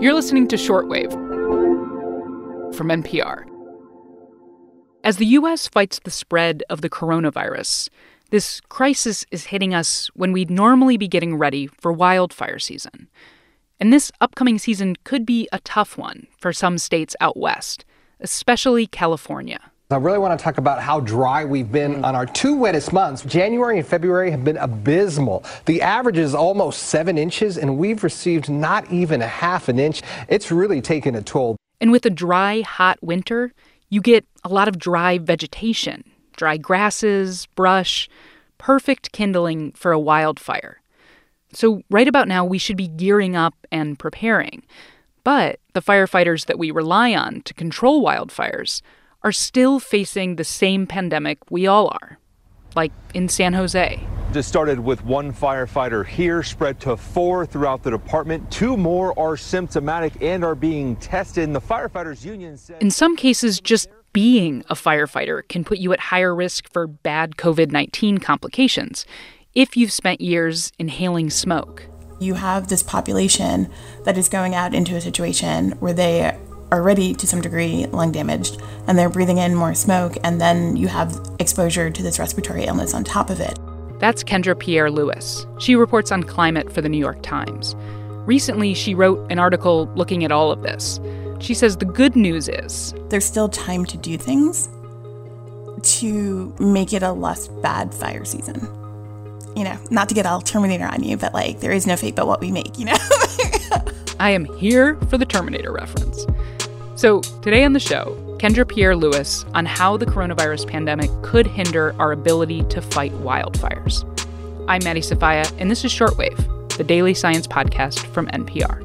You're listening to Shortwave from NPR. As the U.S. fights the spread of the coronavirus, this crisis is hitting us when we'd normally be getting ready for wildfire season. And this upcoming season could be a tough one for some states out west, especially California. I really want to talk about how dry we've been mm. on our two wettest months. January and February have been abysmal. The average is almost seven inches, and we've received not even a half an inch. It's really taken a toll. And with a dry, hot winter, you get a lot of dry vegetation, dry grasses, brush, perfect kindling for a wildfire. So, right about now, we should be gearing up and preparing. But the firefighters that we rely on to control wildfires are still facing the same pandemic we all are, like in San Jose. Just started with one firefighter here, spread to four throughout the department. Two more are symptomatic and are being tested. And the firefighters union said In some cases, just being a firefighter can put you at higher risk for bad COVID 19 complications if you've spent years inhaling smoke. You have this population that is going out into a situation where they already to some degree lung damaged and they're breathing in more smoke and then you have exposure to this respiratory illness on top of it. That's Kendra Pierre Louis. She reports on climate for the New York Times. Recently, she wrote an article looking at all of this. She says the good news is there's still time to do things to make it a less bad fire season. You know, not to get all Terminator on you, but like there is no fate but what we make, you know? I am here for the Terminator reference. So, today on the show, Kendra Pierre Louis on how the coronavirus pandemic could hinder our ability to fight wildfires. I'm Maddie Sofia, and this is Shortwave, the daily science podcast from NPR.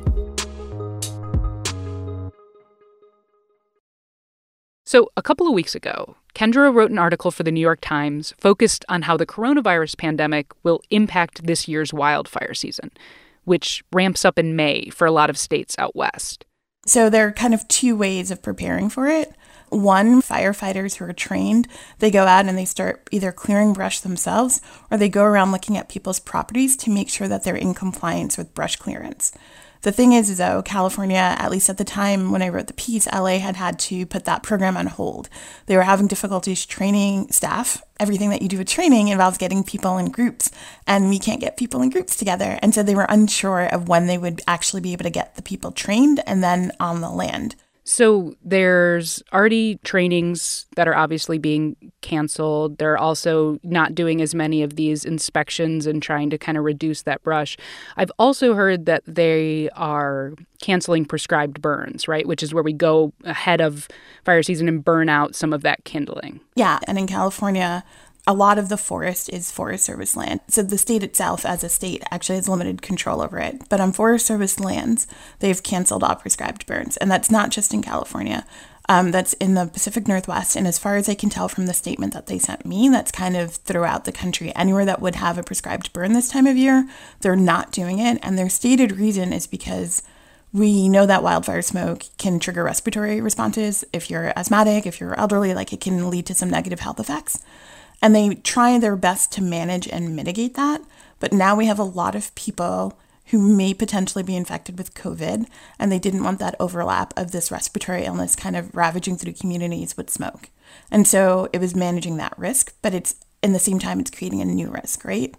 So, a couple of weeks ago, Kendra wrote an article for the New York Times focused on how the coronavirus pandemic will impact this year's wildfire season, which ramps up in May for a lot of states out west. So there are kind of two ways of preparing for it. One, firefighters who are trained, they go out and they start either clearing brush themselves or they go around looking at people's properties to make sure that they're in compliance with brush clearance. The thing is, though, California, at least at the time when I wrote the piece, LA had had to put that program on hold. They were having difficulties training staff. Everything that you do with training involves getting people in groups, and we can't get people in groups together. And so they were unsure of when they would actually be able to get the people trained and then on the land. So there's already trainings that are obviously being canceled. They're also not doing as many of these inspections and trying to kind of reduce that brush. I've also heard that they are canceling prescribed burns, right? Which is where we go ahead of fire season and burn out some of that kindling. Yeah, and in California, a lot of the forest is Forest Service land. So the state itself, as a state, actually has limited control over it. But on Forest Service lands, they've canceled all prescribed burns. And that's not just in California. Um, that's in the Pacific Northwest. And as far as I can tell from the statement that they sent me, that's kind of throughout the country. Anywhere that would have a prescribed burn this time of year, they're not doing it. And their stated reason is because we know that wildfire smoke can trigger respiratory responses. If you're asthmatic, if you're elderly, like it can lead to some negative health effects. And they try their best to manage and mitigate that. But now we have a lot of people who may potentially be infected with COVID, and they didn't want that overlap of this respiratory illness kind of ravaging through communities with smoke. And so it was managing that risk, but it's in the same time, it's creating a new risk, right?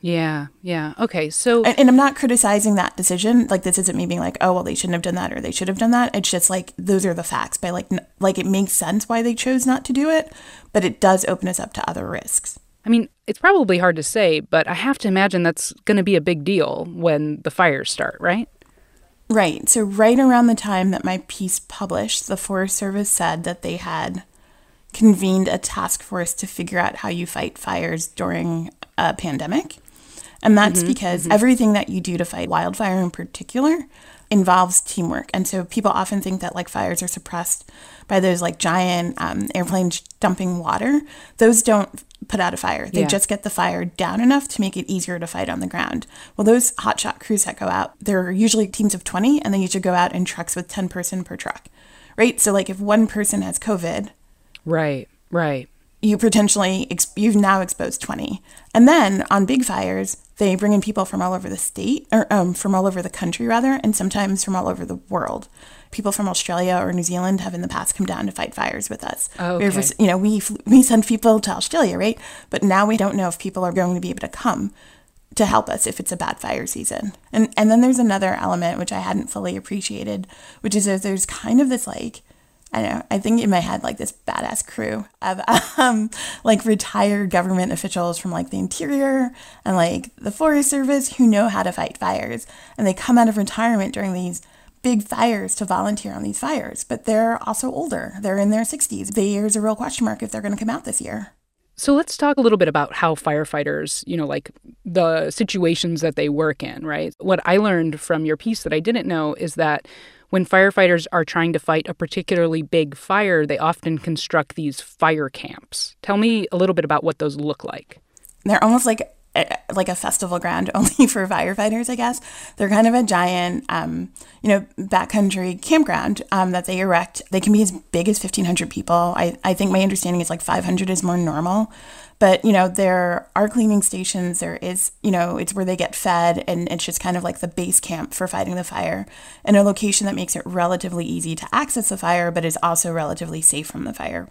Yeah, yeah. Okay, so and, and, I'm not criticizing that decision. Like this isn't me being like, oh well, they shouldn't have done that or they should have done that. It's just like those are the facts. By like, n- like it makes sense why they chose not to do it, but it does open us up to other risks. I mean, it's probably hard to say, but I have to imagine that's going to be a big deal when the fires start, right? Right. So right around the time that my piece published, the Forest Service said that they had convened a task force to figure out how you fight fires during a pandemic. And that's mm-hmm, because mm-hmm. everything that you do to fight wildfire in particular involves teamwork. And so people often think that like fires are suppressed by those like giant um, airplanes dumping water. Those don't put out a fire. They yeah. just get the fire down enough to make it easier to fight on the ground. Well, those hotshot crews that go out, they're usually teams of 20 and they usually go out in trucks with 10 person per truck. Right? So like if one person has COVID, right, right you potentially you've now exposed 20 and then on big fires they bring in people from all over the state or um, from all over the country rather and sometimes from all over the world. People from australia or new zealand have in the past come down to fight fires with us. Okay. We've, you know we, we send people to australia right? But now we don't know if people are going to be able to come to help us if it's a bad fire season. And and then there's another element which i hadn't fully appreciated which is that there's kind of this like I know. I think in my head, like this badass crew of um, like retired government officials from like the interior and like the Forest Service who know how to fight fires. And they come out of retirement during these big fires to volunteer on these fires. But they're also older. They're in their 60s. There's a real question mark if they're going to come out this year. So let's talk a little bit about how firefighters, you know, like the situations that they work in, right? What I learned from your piece that I didn't know is that when firefighters are trying to fight a particularly big fire, they often construct these fire camps. Tell me a little bit about what those look like. They're almost like like a festival ground only for firefighters, I guess. They're kind of a giant, um, you know, backcountry campground um, that they erect. They can be as big as 1,500 people. I, I think my understanding is like 500 is more normal. But, you know, there are cleaning stations. There is, you know, it's where they get fed, and it's just kind of like the base camp for fighting the fire in a location that makes it relatively easy to access the fire, but is also relatively safe from the fire.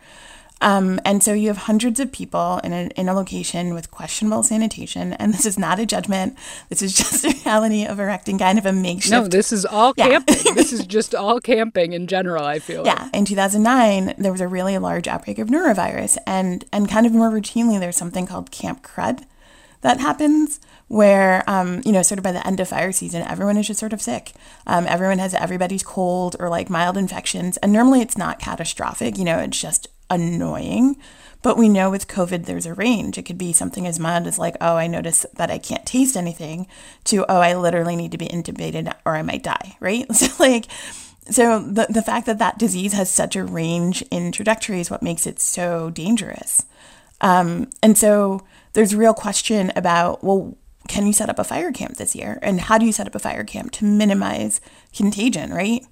Um, and so you have hundreds of people in a, in a location with questionable sanitation. And this is not a judgment. This is just a reality of erecting kind of a makeshift. No, this is all yeah. camping. this is just all camping in general, I feel. Yeah. Like. In 2009, there was a really large outbreak of norovirus. And, and kind of more routinely, there's something called Camp Crud that happens where um, you know sort of by the end of fire season everyone is just sort of sick um, everyone has everybody's cold or like mild infections and normally it's not catastrophic you know it's just annoying. But we know with COVID, there's a range. It could be something as mild as, like, oh, I notice that I can't taste anything, to, oh, I literally need to be intubated or I might die, right? So, like, so the, the fact that that disease has such a range in trajectory is what makes it so dangerous. Um, and so there's a real question about, well, can you set up a fire camp this year? And how do you set up a fire camp to minimize contagion, right?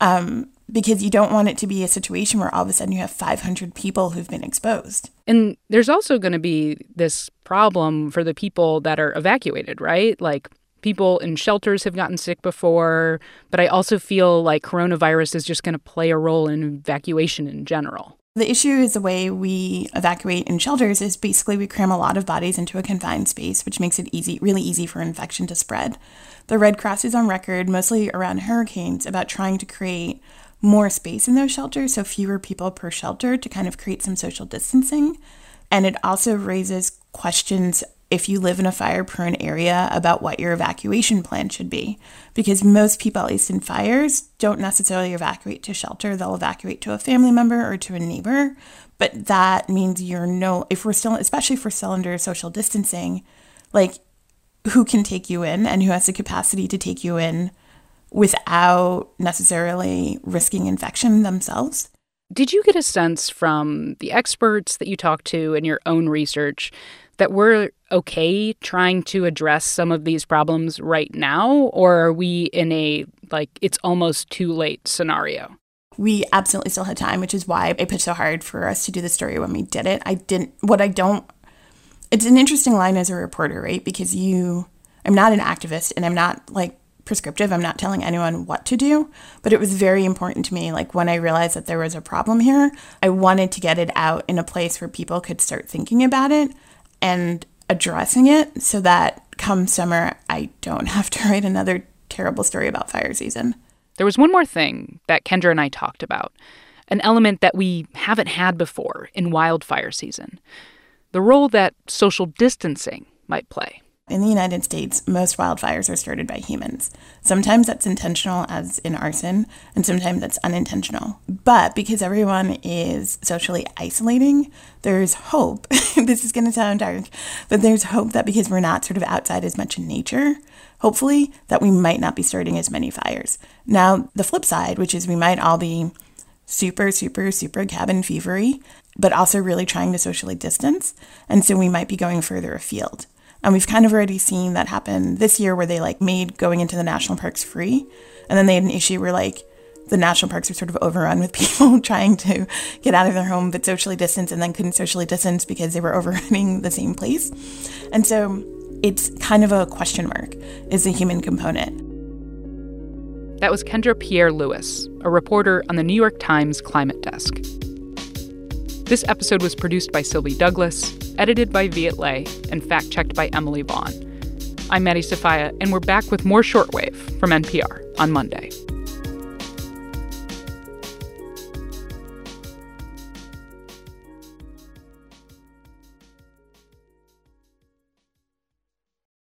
Um, because you don't want it to be a situation where all of a sudden you have 500 people who've been exposed. And there's also going to be this problem for the people that are evacuated, right? Like people in shelters have gotten sick before, but I also feel like coronavirus is just going to play a role in evacuation in general. The issue is the way we evacuate in shelters is basically we cram a lot of bodies into a confined space, which makes it easy, really easy for infection to spread. The Red Cross is on record, mostly around hurricanes, about trying to create more space in those shelters, so fewer people per shelter to kind of create some social distancing. And it also raises questions if you live in a fire prone area about what your evacuation plan should be. Because most people, at least in fires, don't necessarily evacuate to shelter. They'll evacuate to a family member or to a neighbor. But that means you're no, if we're still, especially for cylinder social distancing, like who can take you in and who has the capacity to take you in without necessarily risking infection themselves. Did you get a sense from the experts that you talked to and your own research that we're okay trying to address some of these problems right now? Or are we in a like it's almost too late scenario? We absolutely still had time, which is why I pitched so hard for us to do the story when we did it. I didn't, what I don't, it's an interesting line as a reporter, right? Because you, I'm not an activist and I'm not like prescriptive. I'm not telling anyone what to do, but it was very important to me. Like when I realized that there was a problem here, I wanted to get it out in a place where people could start thinking about it and addressing it so that come summer, I don't have to write another terrible story about fire season. There was one more thing that Kendra and I talked about an element that we haven't had before in wildfire season the role that social distancing might play. In the United States, most wildfires are started by humans. Sometimes that's intentional, as in arson, and sometimes that's unintentional. But because everyone is socially isolating, there's hope. this is going to sound dark, but there's hope that because we're not sort of outside as much in nature, hopefully, that we might not be starting as many fires. Now, the flip side, which is we might all be super, super, super cabin fevery, but also really trying to socially distance. And so we might be going further afield. And we've kind of already seen that happen this year where they like made going into the national parks free. And then they had an issue where like the national parks are sort of overrun with people trying to get out of their home but socially distance and then couldn't socially distance because they were overrunning the same place. And so it's kind of a question mark is the human component. That was Kendra Pierre Louis, a reporter on the New York Times climate desk. This episode was produced by Sylvie Douglis, edited by Viet Le, and fact checked by Emily Vaughn. I'm Maddie Sofia, and we're back with more Shortwave from NPR on Monday.